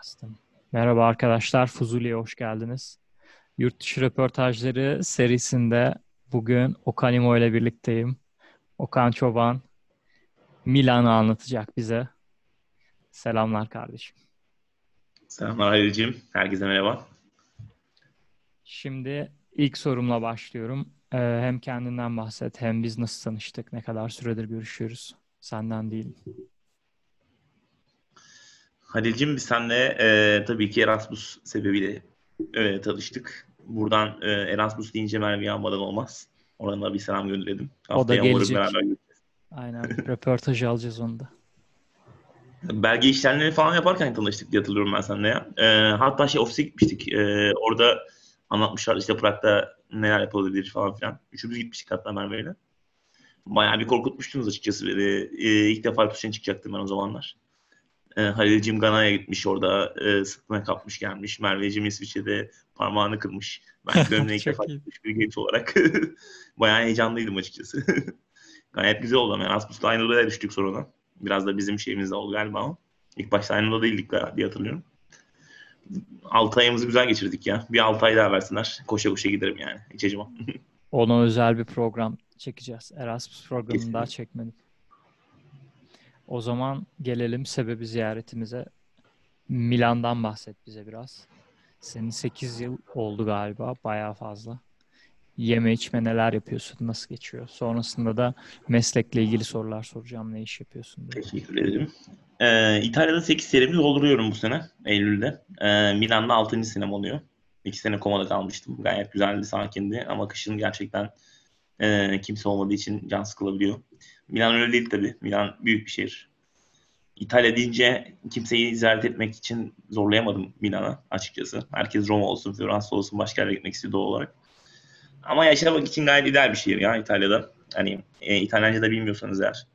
Bastım. Merhaba arkadaşlar, Fuzuli'ye hoş geldiniz. Yurt dışı röportajları serisinde bugün Okan İmo ile birlikteyim. Okan Çoban Milan'ı anlatacak bize. Selamlar kardeşim. Selamlar Halil'ciğim. Herkese merhaba. Şimdi ilk sorumla başlıyorum. Ee, hem kendinden bahset hem biz nasıl tanıştık, ne kadar süredir görüşüyoruz. Senden değil. Halil'cim biz seninle e, tabii ki Erasmus sebebiyle e, tanıştık. Buradan e, Erasmus deyince Merve'yi almadan olmaz. Oradan bir selam gönderelim. o da gelecek. Beraber Aynen. Röportajı alacağız onu da. Belge işlemleri falan yaparken tanıştık diye hatırlıyorum ben seninle ya. E, hatta şey ofise gitmiştik. E, orada anlatmışlar işte Prag'da neler yapılabilir falan filan. Üçümüz gitmiştik hatta Merve'yle. Bayağı bir korkutmuştunuz açıkçası. E, e, ilk defa Tuşen çıkacaktım ben o zamanlar. E, Halil'cim Gana'ya gitmiş orada e, sırtına kapmış gelmiş. Merve'cim İsviçre'de parmağını kırmış. Ben gömleği ilk defa gitmiş bir genç olarak. Bayağı heyecanlıydım açıkçası. Gayet güzel oldu ama Erasmus'la aynı odaya düştük sonra. Biraz da bizim şeyimiz de oldu galiba ama. İlk başta aynı odada değildik diye hatırlıyorum. 6 ayımızı güzel geçirdik ya. Bir 6 ay daha versinler. Koşa koşa giderim yani. Hiç acımam. Ona özel bir program çekeceğiz. Erasmus programını Kesinlikle. daha çekmedik. O zaman gelelim sebebi ziyaretimize. Milan'dan bahset bize biraz. Senin 8 yıl oldu galiba. Bayağı fazla. Yeme içme neler yapıyorsun? Nasıl geçiyor? Sonrasında da meslekle ilgili sorular soracağım. Ne iş yapıyorsun? Diye. Teşekkür ederim. Ee, İtalya'da 8 senemi dolduruyorum bu sene. Eylül'de. Ee, Milan'da 6. senem oluyor. 2 sene komada kalmıştım. Gayet güzeldi, sakindi. Ama kışın gerçekten e, kimse olmadığı için can sıkılabiliyor. Milan öyle değil tabii. Milan büyük bir şehir. İtalya deyince kimseyi ziyaret etmek için zorlayamadım Milan'a açıkçası. Herkes Roma olsun, Floransa olsun başka yere gitmek istiyor doğal olarak. Ama yaşamak için gayet ideal bir şehir ya İtalya'da. Hani e, İtalyanca da bilmiyorsanız eğer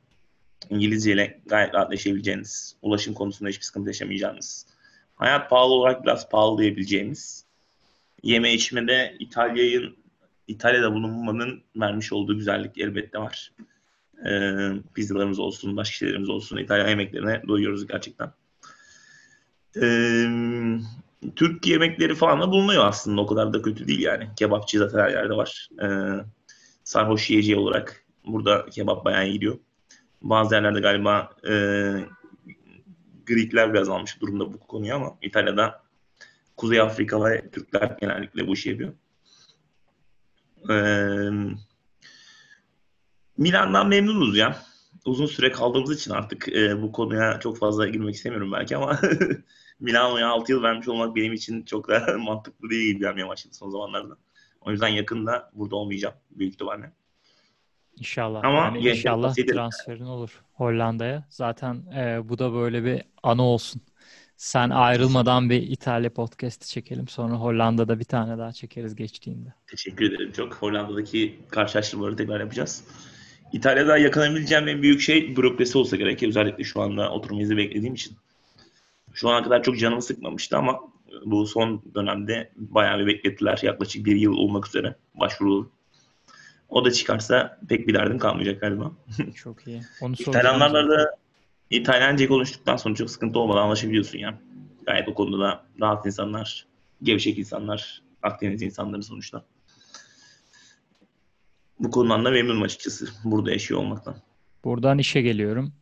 İngilizce ile gayet rahat yaşayabileceğiniz, ulaşım konusunda hiçbir sıkıntı yaşamayacağınız, hayat pahalı olarak biraz pahalı diyebileceğimiz, yeme içmede İtalya'nın İtalya'da bulunmanın vermiş olduğu güzellik elbette var. Ee, pizzalarımız olsun, başka şeylerimiz olsun. İtalyan yemeklerine doyuyoruz gerçekten. Ee, Türk yemekleri falan da bulunuyor aslında. O kadar da kötü değil yani. Kebapçı zaten her yerde var. Ee, sarhoş yiyeceği olarak burada kebap bayağı iyi gidiyor. Bazı yerlerde galiba e, Greekler biraz almış durumda bu konuyu ama İtalya'da Kuzey Afrika ve Türkler genellikle bu işi yapıyor. Ee, Milan'dan memnunuz ya. Uzun süre kaldığımız için artık e, bu konuya çok fazla girmek istemiyorum belki ama Milano'ya 6 yıl vermiş olmak benim için çok da mantıklı değil gibi gelmeye başladı son zamanlarda. O yüzden yakında burada olmayacağım büyük ihtimalle. İnşallah. Ama yani inşallah transferin olur Hollanda'ya. Zaten e, bu da böyle bir anı olsun. Sen ayrılmadan bir İtalya podcast'i çekelim. Sonra Hollanda'da bir tane daha çekeriz geçtiğinde. Teşekkür ederim çok. Hollanda'daki karşılaştırmaları tekrar yapacağız. İtalya'da yakalayabileceğim en büyük şey bürokrasi olsa gerek. Özellikle şu anda oturma izni beklediğim için. Şu ana kadar çok canımı sıkmamıştı ama bu son dönemde bayağı bir beklettiler. Yaklaşık bir yıl olmak üzere başvuru. O da çıkarsa pek bir derdim kalmayacak galiba. Çok iyi. Onu İtalyanlarla da İtalyanca konuştuktan sonra çok sıkıntı olmadan anlaşabiliyorsun ya. Gayet o konuda da rahat insanlar, gevşek insanlar, Akdeniz insanları sonuçta. Bu konudan da memnunum açıkçası burada yaşıyor olmaktan. Buradan işe geliyorum.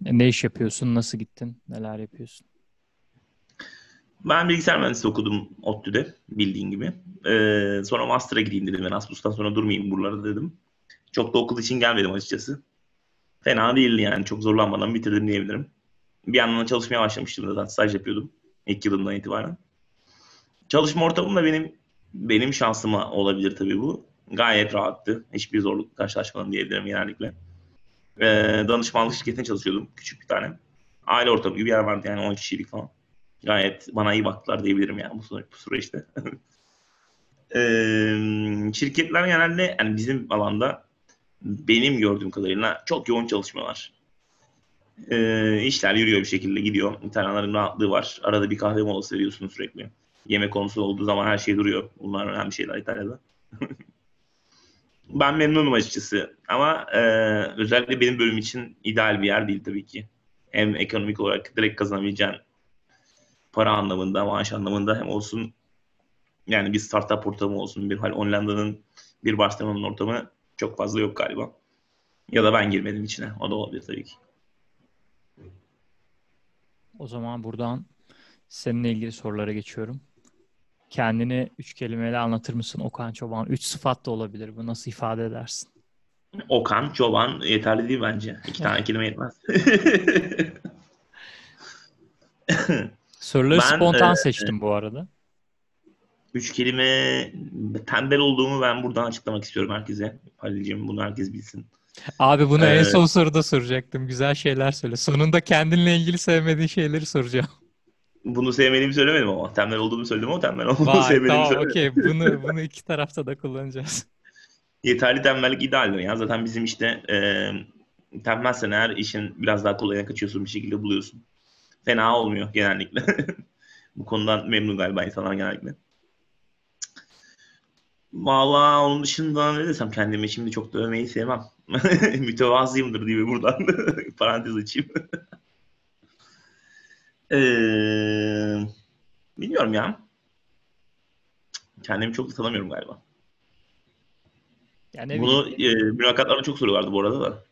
Ne iş yapıyorsun? Nasıl gittin? Neler yapıyorsun? Ben bilgisayar mühendisliği okudum ODTÜ'de bildiğin gibi. Ee, sonra master'a gideyim dedim. Erasmus'tan sonra durmayayım buralarda dedim. Çok da okul için gelmedim açıkçası. Fena değildi yani. Çok zorlanmadan bitirdim diyebilirim. Bir yandan çalışmaya başlamıştım zaten. Staj yapıyordum. ilk yılımdan itibaren. Çalışma ortamım da benim benim şansıma olabilir tabii bu. Gayet rahattı. Hiçbir zorluk karşılaşmadım diyebilirim genellikle. Ee, danışmanlık şirketine çalışıyordum. Küçük bir tane. Aile ortamı gibi bir yer vardı yani 10 kişilik falan. Gayet bana iyi baktılar diyebilirim yani bu, bu süreçte. ee, şirketler genelde yani bizim alanda benim gördüğüm kadarıyla çok yoğun çalışmıyorlar. Ee, işler yürüyor bir şekilde gidiyor. İtalyanların rahatlığı var. Arada bir kahve molası veriyorsun sürekli. Yemek konusu olduğu zaman her şey duruyor. Bunlar önemli şeyler İtalya'da. ben memnunum açıkçası. Ama e, özellikle benim bölüm için ideal bir yer değil tabii ki. Hem ekonomik olarak direkt kazanabileceğin para anlamında, maaş anlamında hem olsun yani bir startup ortamı olsun, bir Hollanda'nın bir Barcelona'nın ortamı çok fazla yok galiba. Ya da ben girmedim içine. O da olabilir tabii ki. O zaman buradan seninle ilgili sorulara geçiyorum. Kendini üç kelimeyle anlatır mısın Okan Çoban? Üç sıfat da olabilir. Bu nasıl ifade edersin? Okan, Çoban yeterli değil bence. İki tane kelime yetmez. Soruları ben, spontan e, seçtim bu arada. Üç kelime tembel olduğumu ben buradan açıklamak istiyorum herkese. Halil'ciğim bunu herkes bilsin. Abi bunu ee, en son soruda soracaktım. Güzel şeyler söyle. Sonunda kendinle ilgili sevmediğin şeyleri soracağım. Bunu sevmediğimi söylemedim ama. Tembel olduğumu söyledim ama tembel olduğumu sevmediğimi tamam, söylemedim. okey. Bunu, bunu iki tarafta da kullanacağız. Yeterli tembellik idealdir ya. Zaten bizim işte e, tembelsen eğer işin biraz daha kolayına kaçıyorsun bir şekilde buluyorsun. Fena olmuyor genellikle. Bu konudan memnun galiba insanlar genellikle. Valla onun dışında ne desem kendimi şimdi çok da övmeyi sevmem. Mütevazıyımdır diye buradan parantez açayım. ee, bilmiyorum ya. Kendimi çok da tanımıyorum galiba. Yani Bunu e, mülakatlarda çok soruyorlardı bu arada da.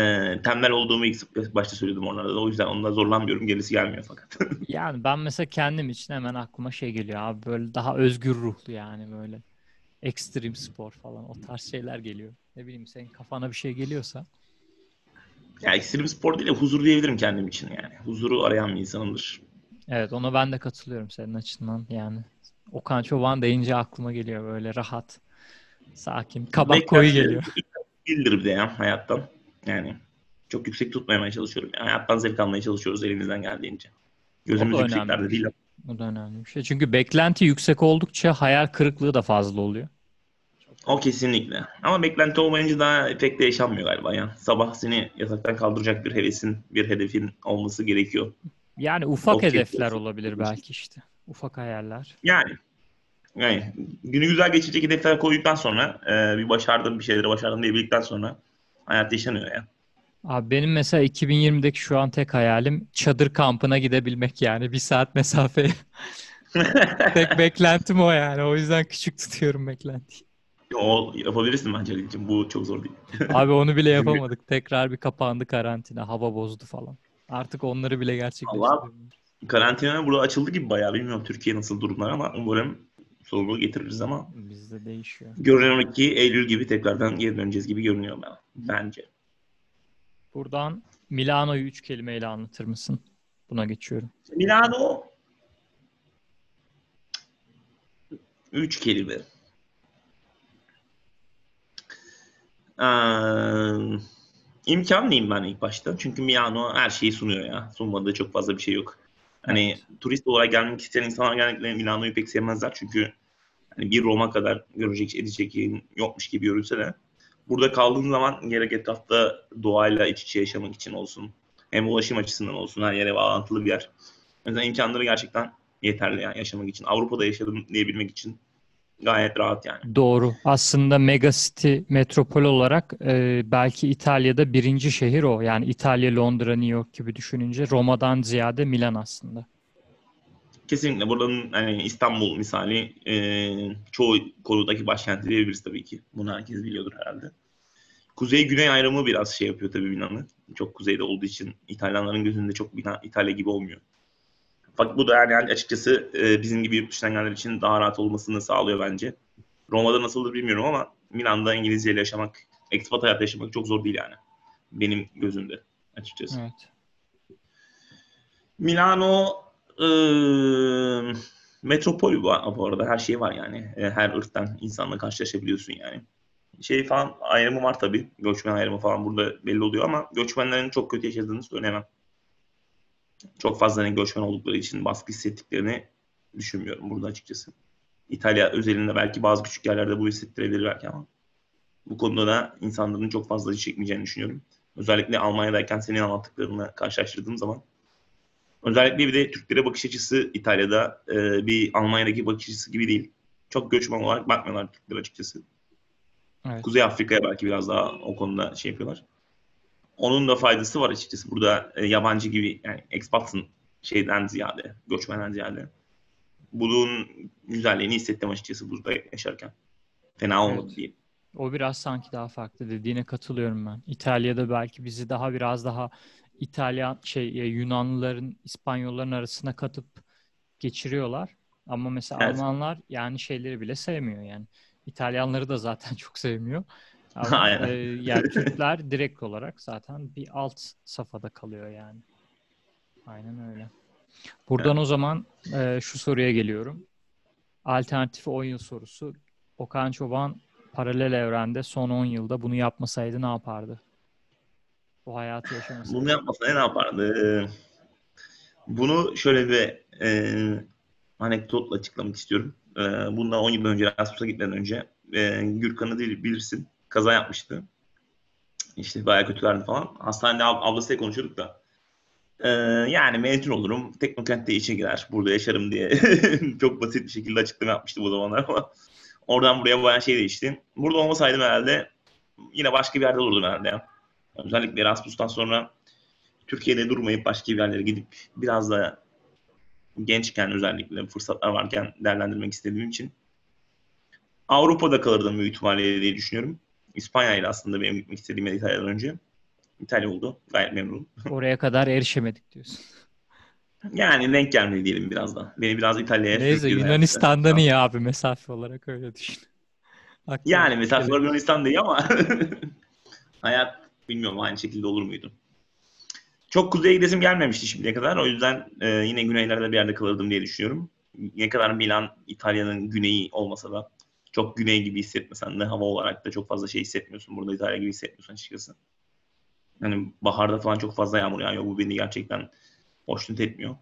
E, tembel olduğumu ilk başta söyledim onlara da. O yüzden onunla zorlanmıyorum. Gerisi gelmiyor fakat. yani ben mesela kendim için hemen aklıma şey geliyor abi. Böyle daha özgür ruhlu yani böyle. Ekstrem spor falan. O tarz şeyler geliyor. Ne bileyim senin kafana bir şey geliyorsa. Ya ekstrem spor değil de huzur diyebilirim kendim için yani. Huzuru arayan bir insanımdır. Evet ona ben de katılıyorum senin açından yani. Okan Çoban deyince aklıma geliyor böyle rahat, sakin, kabak koyu geliyor. Bildir bir de ya hayattan. Yani çok yüksek tutmamaya çalışıyorum. Yani hayattan zevk almaya çalışıyoruz elimizden geldiğince. Gözümüz yükseklerde değil. Bu da önemli bir şey. Çünkü beklenti yüksek oldukça hayal kırıklığı da fazla oluyor. O kesinlikle. Ama beklenti olmayınca daha efekte yaşanmıyor galiba ya. Sabah seni yataktan kaldıracak bir hevesin, bir hedefin olması gerekiyor. Yani ufak o hedefler olabilir belki işte. Ufak hayaller. Yani. Yani günü güzel geçecek hedefler koyduktan sonra e, bir başardım bir şeyleri başardım diye bildikten sonra hayat yaşanıyor ya. Abi benim mesela 2020'deki şu an tek hayalim çadır kampına gidebilmek yani. Bir saat mesafe. tek beklentim o yani. O yüzden küçük tutuyorum beklentiyi. O yapabilirsin bence Ali'ciğim. Bu çok zor değil. Abi onu bile yapamadık. Tekrar bir kapandı karantina. Hava bozdu falan. Artık onları bile gerçekleştiremiyoruz. Karantina burada açıldı gibi bayağı. Bilmiyorum Türkiye nasıl durumlar ama umarım sorunu getiririz ama bizde değişiyor. Görünen ki Eylül gibi tekrardan geri döneceğiz gibi görünüyor ben, bence. Buradan Milano'yu üç kelimeyle anlatır mısın? Buna geçiyorum. Milano üç kelime. Ee, imkanlıyım ben ilk başta. Çünkü Milano her şeyi sunuyor ya. Sunmadığı çok fazla bir şey yok. Hani evet. turist olarak gelmek isteyen insanlar genellikle Milano'yu pek sevmezler. Çünkü hani bir Roma kadar görecek edecek yokmuş gibi görülse de burada kaldığın zaman gerek etrafta doğayla iç içe yaşamak için olsun hem ulaşım açısından olsun her yere bağlantılı bir yer. O yüzden imkanları gerçekten yeterli yani yaşamak için. Avrupa'da yaşadım diyebilmek için gayet rahat yani. Doğru. Aslında megacity metropol olarak e, belki İtalya'da birinci şehir o. Yani İtalya, Londra, New York gibi düşününce Roma'dan ziyade Milan aslında. Kesinlikle. Buranın hani İstanbul misali e, çoğu konudaki başkenti diyebiliriz tabii ki. Bunu herkes biliyordur herhalde. Kuzey-güney ayrımı biraz şey yapıyor tabii Milan'ı. Çok kuzeyde olduğu için İtalyanların gözünde çok Milan, İtalya gibi olmuyor. Fakat bu da yani açıkçası e, bizim gibi yurt dışından gelenler için daha rahat olmasını sağlıyor bence. Roma'da nasıldır bilmiyorum ama Milan'da İngilizce ile yaşamak, expat hayat yaşamak çok zor değil yani. Benim gözümde açıkçası. Evet. Milano e, metropol bu, bu arada. Her şey var yani. E, her ırktan insanla karşılaşabiliyorsun yani. Şey falan ayrımı var tabii. Göçmen ayrımı falan burada belli oluyor ama göçmenlerin çok kötü yaşadığını söylemem çok fazla hani göçmen oldukları için baskı hissettiklerini düşünmüyorum burada açıkçası. İtalya özelinde belki bazı küçük yerlerde bu hissettirebilir belki ama bu konuda da insanların çok fazla çekmeyeceğini düşünüyorum. Özellikle Almanya'dayken senin anlattıklarını karşılaştırdığım zaman. Özellikle bir de Türklere bakış açısı İtalya'da e, bir Almanya'daki bakış açısı gibi değil. Çok göçmen olarak bakmıyorlar Türkler açıkçası. Evet. Kuzey Afrika'ya belki biraz daha o konuda şey yapıyorlar onun da faydası var açıkçası. Burada e, yabancı gibi yani expatsın şeyden ziyade, göçmenden ziyade. Bunun güzelliğini hissettim açıkçası burada yaşarken. Fena olmadı Evet. diyeyim. O biraz sanki daha farklı dediğine katılıyorum ben. İtalya'da belki bizi daha biraz daha İtalyan şey e, Yunanlıların İspanyolların arasına katıp geçiriyorlar. Ama mesela Evet. Almanlar yani şeyleri bile sevmiyor yani. İtalyanları da zaten çok sevmiyor. Ama Aynen. e, yani Türkler direkt olarak zaten bir alt safhada kalıyor yani. Aynen öyle. Buradan o zaman e, şu soruya geliyorum. Alternatif 10 yıl sorusu. Okan Çoban paralel evrende son 10 yılda bunu yapmasaydı ne yapardı? Bu hayatı yaşamasaydı. Bunu yapmasa ne yapardı? Ee, Bunu şöyle bir e, anekdotla açıklamak istiyorum. E, bundan 10 yıl önce Erasmus'a gitmeden önce e, Gürkan'ı değil bilirsin kaza yapmıştı. İşte bayağı kötülerdi falan. Hastanede ab- ablasıyla konuşuyorduk da. E, yani mezun olurum. Teknokent'te işe girer. Burada yaşarım diye. Çok basit bir şekilde açıklama yapmıştım o zamanlar ama oradan buraya bayağı şey değişti. Burada olmasaydım herhalde yine başka bir yerde olurdum herhalde ya. Özellikle Erasmus'tan sonra Türkiye'de durmayıp başka yerlere gidip biraz da gençken özellikle fırsatlar varken değerlendirmek istediğim için Avrupa'da kalırdım büyük ihtimalle diye düşünüyorum. İspanya ile aslında benim gitmek istediğim yer İtalya'dan önce. İtalya oldu. Gayet memnunum. Oraya kadar erişemedik diyorsun. Yani denk gelmedi diyelim biraz da. Beni biraz İtalya'ya Neyse hayatta. iyi abi mesafe olarak öyle düşün. Aklıma Yani mesafe olarak Yunanistan değil ama hayat bilmiyorum aynı şekilde olur muydu? Çok kuzeye gidesim gelmemişti şimdiye kadar. O yüzden e, yine güneylerde bir yerde kalırdım diye düşünüyorum. Ne kadar Milan İtalya'nın güneyi olmasa da çok güney gibi hissetmesen de hava olarak da çok fazla şey hissetmiyorsun. Burada İtalya gibi hissetmiyorsun açıkçası. Yani baharda falan çok fazla yağmur yağıyor. Bu beni gerçekten hoşnut etmiyor.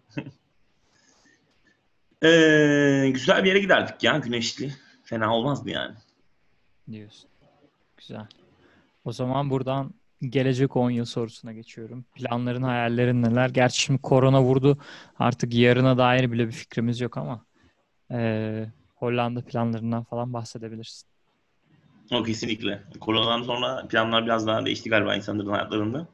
Ee, güzel bir yere giderdik ya güneşli. Fena olmazdı yani. diyorsun. Güzel. O zaman buradan gelecek 10 yıl sorusuna geçiyorum. Planların, hayallerin neler? Gerçi şimdi korona vurdu. Artık yarına dair bile bir fikrimiz yok ama eee, Hollanda planlarından falan bahsedebilirsin. O kesinlikle. Koronadan sonra planlar biraz daha değişti galiba insanların hayatlarında.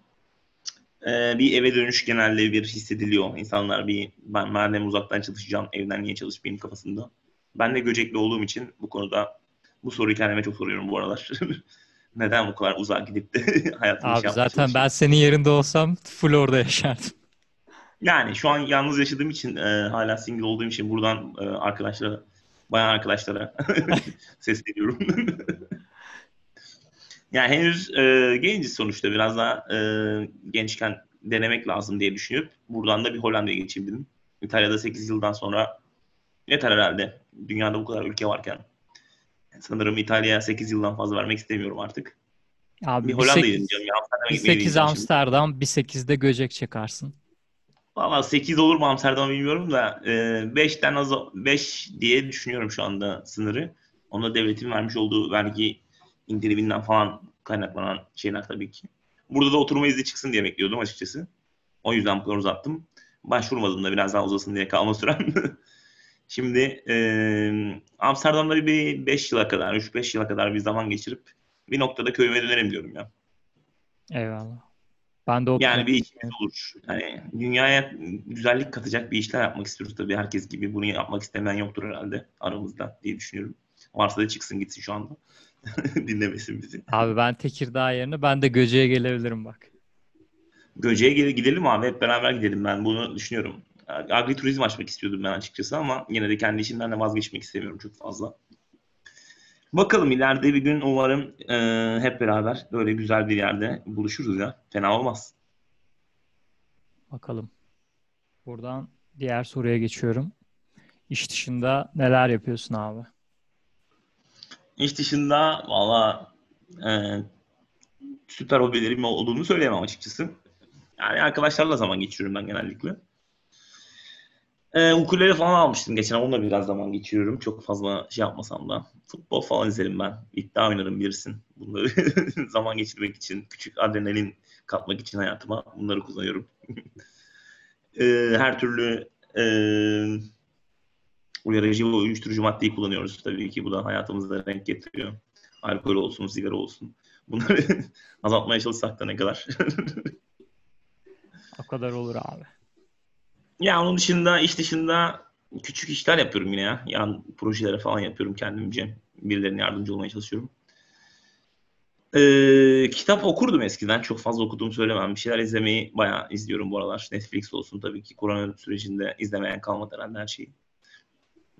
Ee, bir eve dönüş genelde bir hissediliyor. İnsanlar bir ben madem uzaktan çalışacağım evden niye çalışmayayım kafasında. Ben de Göcekli olduğum için bu konuda bu soruyu kendime çok soruyorum bu aralar. Neden bu kadar uzağa gidip de hayatımı Abi şey zaten çalışayım? ben senin yerinde olsam full orada yaşardım. Yani şu an yalnız yaşadığım için e, hala single olduğum için buradan e, arkadaşlara, bayan arkadaşlara sesleniyorum. yani henüz e, genciz sonuçta biraz daha e, gençken denemek lazım diye düşünüp buradan da bir Hollanda'ya geçeyim dedim. İtalya'da 8 yıldan sonra yeter herhalde. Dünyada bu kadar ülke varken. Sanırım İtalya'ya 8 yıldan fazla vermek istemiyorum artık. Abi Bir bir gitmeyi 8 deneyeceğim şimdi. Amsterdam, bir 8'de Göcek çakarsın. Valla 8 olur mu Amsterdam bilmiyorum da 5'ten az 5 diye düşünüyorum şu anda sınırı. Ona devletin vermiş olduğu vergi indiriminden falan kaynaklanan şeyler tabii ki. Burada da oturma izni çıksın diye bekliyordum açıkçası. O yüzden bu kadar uzattım. Başvurmadım da biraz daha uzasın diye kalma sürem. Şimdi e, Amsterdam'da bir 5 yıla kadar, 3-5 yıla kadar bir zaman geçirip bir noktada köyüme dönerim diyorum ya. Eyvallah. Ben de o Yani bir işimiz olur. Yani dünyaya güzellik katacak bir işler yapmak istiyoruz tabii herkes gibi. Bunu yapmak istemeyen yoktur herhalde aramızda diye düşünüyorum. Varsa da çıksın gitsin şu anda. Dinlemesin bizi. Abi ben Tekirdağ yerine ben de Göcek'e gelebilirim bak. Göce'ye gidelim abi hep beraber gidelim ben bunu düşünüyorum. Agri turizm açmak istiyordum ben açıkçası ama yine de kendi işimden de vazgeçmek istemiyorum çok fazla. Bakalım ileride bir gün umarım e, hep beraber böyle güzel bir yerde buluşuruz ya. Fena olmaz. Bakalım. Buradan diğer soruya geçiyorum. İş dışında neler yapıyorsun abi? İş dışında valla e, süper hobilerim olduğunu söyleyemem açıkçası. Yani arkadaşlarla zaman geçiriyorum ben genellikle. E, ukulele falan almıştım geçen. Onunla biraz zaman geçiriyorum. Çok fazla şey yapmasam da. Futbol falan izlerim ben. İddia oynarım bilirsin. Bunları zaman geçirmek için, küçük adrenalin katmak için hayatıma bunları kullanıyorum. E, her türlü e, uyarıcı ve uyuşturucu maddeyi kullanıyoruz tabii ki. Bu da hayatımızda renk getiriyor. Alkol olsun, sigara olsun. Bunları azaltmaya çalışsak da ne kadar. O kadar olur abi. Ya onun dışında iş dışında küçük işler yapıyorum yine ya. Yan projelere falan yapıyorum kendimce. Birilerine yardımcı olmaya çalışıyorum. Ee, kitap okurdum eskiden. Çok fazla okuduğumu söylemem. Bir şeyler izlemeyi bayağı izliyorum bu aralar. Netflix olsun tabii ki. Korona sürecinde izlemeyen kalmadı herhalde her şeyi.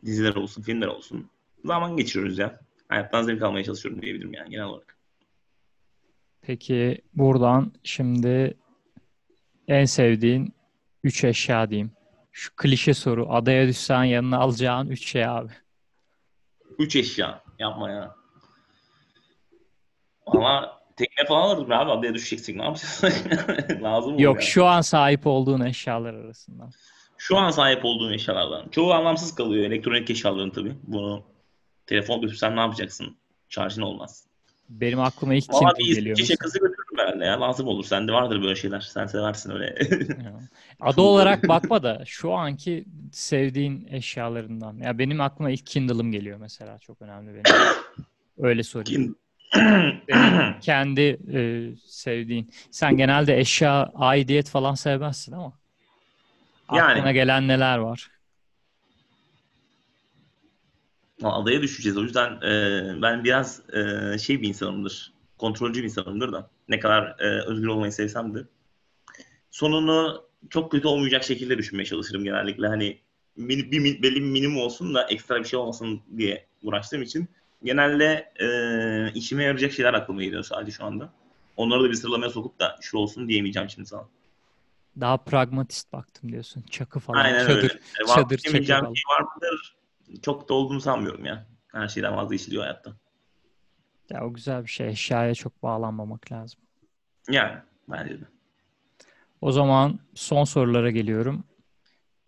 Diziler olsun, filmler olsun. Zaman geçiriyoruz ya. Hayattan zevk almaya çalışıyorum diyebilirim yani genel olarak. Peki buradan şimdi en sevdiğin üç eşya diyeyim. Şu klişe soru. Adaya düşsen yanına alacağın üç şey abi. Üç eşya. Yapma ya. Ama tekne falan alırız be abi. Adaya düşeceksek ne yapacağız? Lazım Yok yani. şu an sahip olduğun eşyalar arasından. Şu an sahip olduğum eşyalardan. Çoğu anlamsız kalıyor. Elektronik eşyaların tabii. Bunu telefon götürsen ne yapacaksın? Şarjın olmaz. Benim aklıma ilk Valla Kindle bir geliyor. Mesela. şakası götürürüm herhalde ya. Lazım olur. Sende vardır böyle şeyler. Sen seversin öyle. Ada olarak bakma da şu anki sevdiğin eşyalarından. Ya benim aklıma ilk Kindle'ım geliyor mesela. Çok önemli benim. Öyle sorayım. Benim kendi e, sevdiğin. Sen genelde eşya, aidiyet falan sevmezsin ama. Yani. Aklına gelen neler var? Adaya düşeceğiz. O yüzden e, ben biraz e, şey bir insanımdır. Kontrolcü bir insanımdır da. Ne kadar e, özgür olmayı sevsem de. Sonunu çok kötü olmayacak şekilde düşünmeye çalışırım genellikle. Hani bir, bir, belli bir minimum olsun da ekstra bir şey olmasın diye uğraştığım için. Genelde e, işime yarayacak şeyler aklıma geliyor sadece şu anda. Onları da bir sıralamaya sokup da şu olsun diyemeyeceğim şimdi sana. Daha pragmatist baktım diyorsun. Çakı falan, Aynen çadır. öyle. E, çadır, çakı şey var mıdır? Çok da olduğunu sanmıyorum ya. Her şeyden vazgeçiliyor hayatta. Ya o güzel bir şey. Eşyaya çok bağlanmamak lazım. Yani bence de. O zaman son sorulara geliyorum.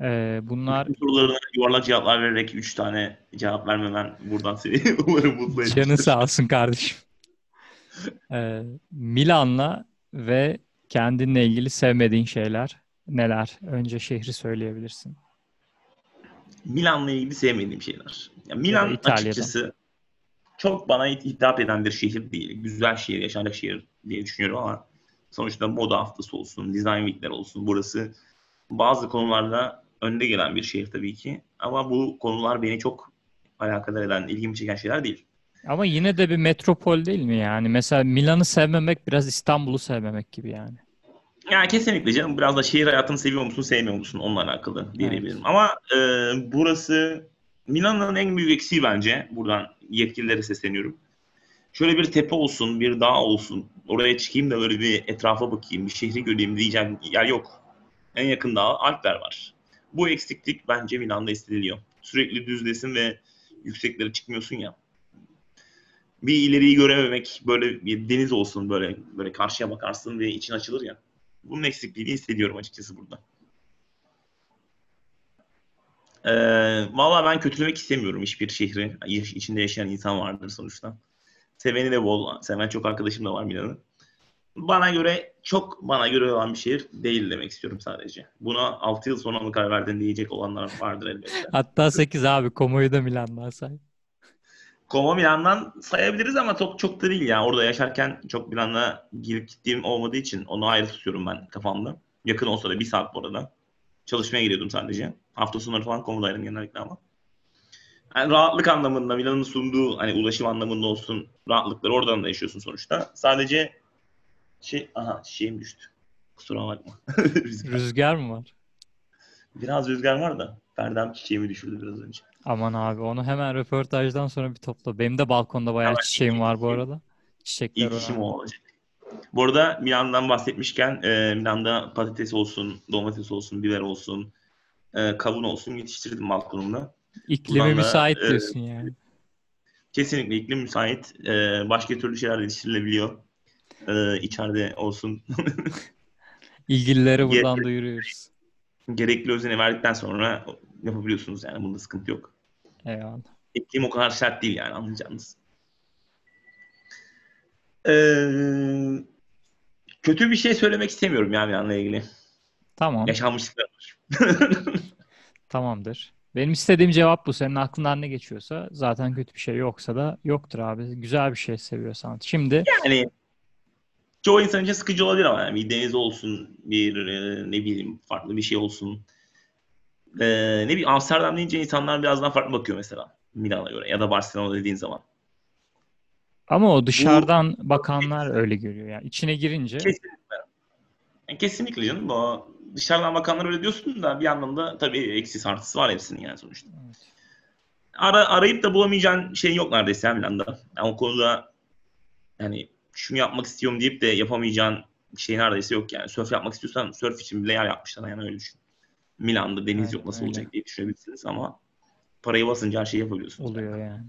Ee, bunlar Bu sorularına yuvarlak cevaplar vererek 3 tane cevap vermemen buradan seni umarım mutlu etmiştir. canı sağ olsun kardeşim. Ee, Milan'la ve kendinle ilgili sevmediğin şeyler neler? Önce şehri söyleyebilirsin. Milan'la ilgili sevmediğim şeyler. Ya Milan İtalya'dan. açıkçası çok bana hitap eden bir şehir değil. Güzel şehir, yaşanacak şehir diye düşünüyorum ama sonuçta moda haftası olsun, design weekler olsun. Burası bazı konularda önde gelen bir şehir tabii ki. Ama bu konular beni çok alakadar eden, ilgimi çeken şeyler değil. Ama yine de bir metropol değil mi yani? Mesela Milan'ı sevmemek biraz İstanbul'u sevmemek gibi yani. Yani kesinlikle canım. Biraz da şehir hayatını seviyor musun, sevmiyor musun? Onunla alakalı diyebilirim. Ama e, burası Milan'ın en büyük eksiği bence. Buradan yetkililere sesleniyorum. Şöyle bir tepe olsun, bir dağ olsun. Oraya çıkayım da böyle bir etrafa bakayım, bir şehri göreyim diyeceğim yer yok. En yakın dağ Alpler var. Bu eksiklik bence Milan'da hissediliyor. Sürekli düzdesin ve yükseklere çıkmıyorsun ya. Bir ileriyi görememek, böyle bir deniz olsun böyle böyle karşıya bakarsın ve için açılır ya. Bunun eksikliğini hissediyorum açıkçası burada. Ee, Valla ben kötülemek istemiyorum hiçbir şehri. İçinde yaşayan insan vardır sonuçta. Seveni de bol. Seven çok arkadaşım da var Milan'ın. Bana göre çok bana göre olan bir şehir değil demek istiyorum sadece. Buna 6 yıl sonra mı karar verdin diyecek olanlar vardır elbette. Hatta 8 abi. Como'yu da Milan'dan say. Como Milan'dan sayabiliriz ama çok çok da değil ya. Orada yaşarken çok Milan'a girip gittiğim olmadığı için onu ayrı tutuyorum ben kafamda. Yakın olsa da bir saat bu arada. Çalışmaya gidiyordum sadece. Hafta sonları falan Como'daydım genellikle ama. Yani rahatlık anlamında Milan'ın sunduğu hani ulaşım anlamında olsun rahatlıkları oradan da yaşıyorsun sonuçta. Sadece şey aha şeyim düştü. Kusura bakma. Rüzgar. Rüzgar mı var? Biraz rüzgar var da perdem çiçeğimi düşürdü biraz önce. Aman abi onu hemen röportajdan sonra bir topla. Benim de balkonda bayağı Hemen çiçeğim var bu arada. Çiçekler İlk işim o olacak. Bu arada Milan'dan bahsetmişken e, Milan'da patates olsun, domates olsun, biber olsun, e, kavun olsun yetiştirdim balkonumda. İklimi Buradan da, müsait e, diyorsun yani. Kesinlikle iklim müsait. E, başka türlü şeyler yetiştirilebiliyor. E, içeride olsun. İlgililere buradan Ge- duyuruyoruz. Gerekli özeni verdikten sonra yapabiliyorsunuz yani. Bunda sıkıntı yok. Eyvallah. İklim o kadar sert değil yani anlayacağınız. Ee, kötü bir şey söylemek istemiyorum ya Milan'la ilgili. Tamam. Yaşanmışlıklar var. Tamamdır. Benim istediğim cevap bu. Senin aklından ne geçiyorsa zaten kötü bir şey yoksa da yoktur abi. Güzel bir şey seviyorsan. Şimdi Yani çoğu insan için sıkıcı olabilir ama yani bir deniz olsun, bir e, ne bileyim farklı bir şey olsun. e, ne bileyim Amsterdam deyince insanlar biraz daha farklı bakıyor mesela Milan'a göre ya da Barcelona dediğin zaman. Ama o dışarıdan bakanlar öyle görüyor yani. İçine girince Kesinlikle. Yani kesinlikle canım. O dışarıdan bakanlar öyle diyorsun da bir yandan da tabii eksi artısı var hepsinin yani sonuçta. Evet. Ara, arayıp da bulamayacağın şey yok neredeyse Milan'da. Yani o konuda yani şunu yapmak istiyorum deyip de yapamayacağın şey neredeyse yok yani. Sörf yapmak istiyorsan sörf için bile yer yapmışlar yani öyle düşün. Milan'da deniz Aynen yok nasıl öyle. olacak diye düşünebilirsiniz ama parayı basınca her şeyi yapabiliyorsunuz. oluyor yani.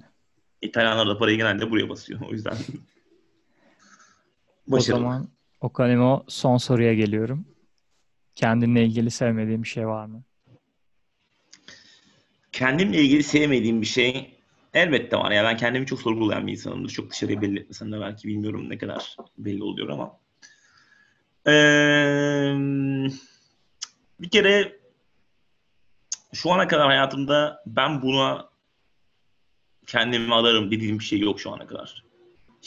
İtalyanlar da parayı genelde buraya basıyor. O yüzden O başarılı. zaman Okanimo son soruya geliyorum. Kendinle ilgili sevmediğin bir şey var mı? Kendimle ilgili sevmediğim bir şey elbette var. Ya ben kendimi çok sorgulayan bir insanımdır. Çok dışarıya belli etmesem de belki bilmiyorum ne kadar belli oluyor ama. Eee, bir kere şu ana kadar hayatımda ben buna kendimi adarım dediğim bir şey yok şu ana kadar.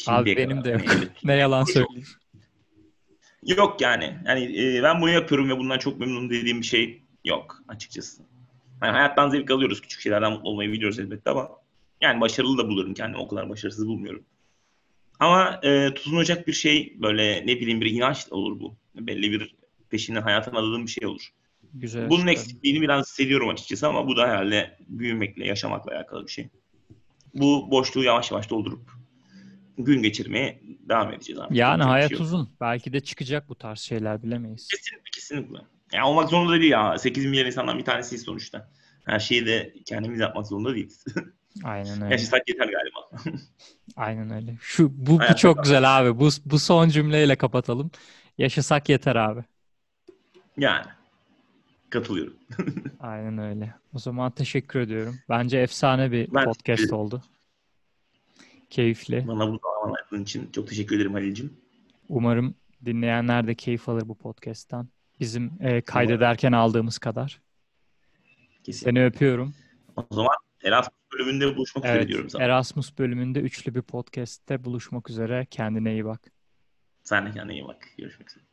Abi Şimdiye benim de kadar. yok. Yani Ne yalan söyleyeyim. Yok yani. Yani e, ben bunu yapıyorum ve bundan çok memnunum dediğim bir şey yok açıkçası. Yani hayattan zevk alıyoruz. Küçük şeylerden mutlu olmayı biliyoruz elbette ama yani başarılı da bulurum kendimi. O kadar başarısız bulmuyorum. Ama e, tutunacak bir şey böyle ne bileyim bir inanç olur bu. Belli bir peşinden hayatına adadığım bir şey olur. Güzel. Bunun süper. eksikliğini biraz hissediyorum açıkçası ama bu da herhalde büyümekle, yaşamakla alakalı bir şey. Bu boşluğu yavaş yavaş doldurup gün geçirmeye devam edeceğiz abi. Yani bir hayat şey uzun. Belki de çıkacak bu tarz şeyler bilemeyiz. Kesinlikle kesinlikle. Yani olmak zorunda değil ya. 8 milyon insandan bir tanesiyiz sonuçta. Her şeyi de kendimiz yapmak zorunda değiliz. Aynen öyle. Yaşasak yeter galiba. Aynen öyle. Şu bu, bu çok güzel abi. Bu bu son cümleyle kapatalım. Yaşasak yeter abi. Yani. Katılıyorum. Aynen öyle. O zaman teşekkür ediyorum. Bence efsane bir Ben podcast oldu. Keyifli. Bana bu zaman ayırdığın için çok teşekkür ederim Halil'cim. Umarım dinleyenler de keyif alır bu podcast'tan. Bizim e, kaydederken aldığımız kadar. Kesin. Seni öpüyorum. O zaman Erasmus bölümünde buluşmak üzere Evet, diyorum sana. Erasmus bölümünde üçlü bir podcast'te buluşmak üzere. Kendine iyi bak. Sen de kendine iyi bak. Görüşmek üzere.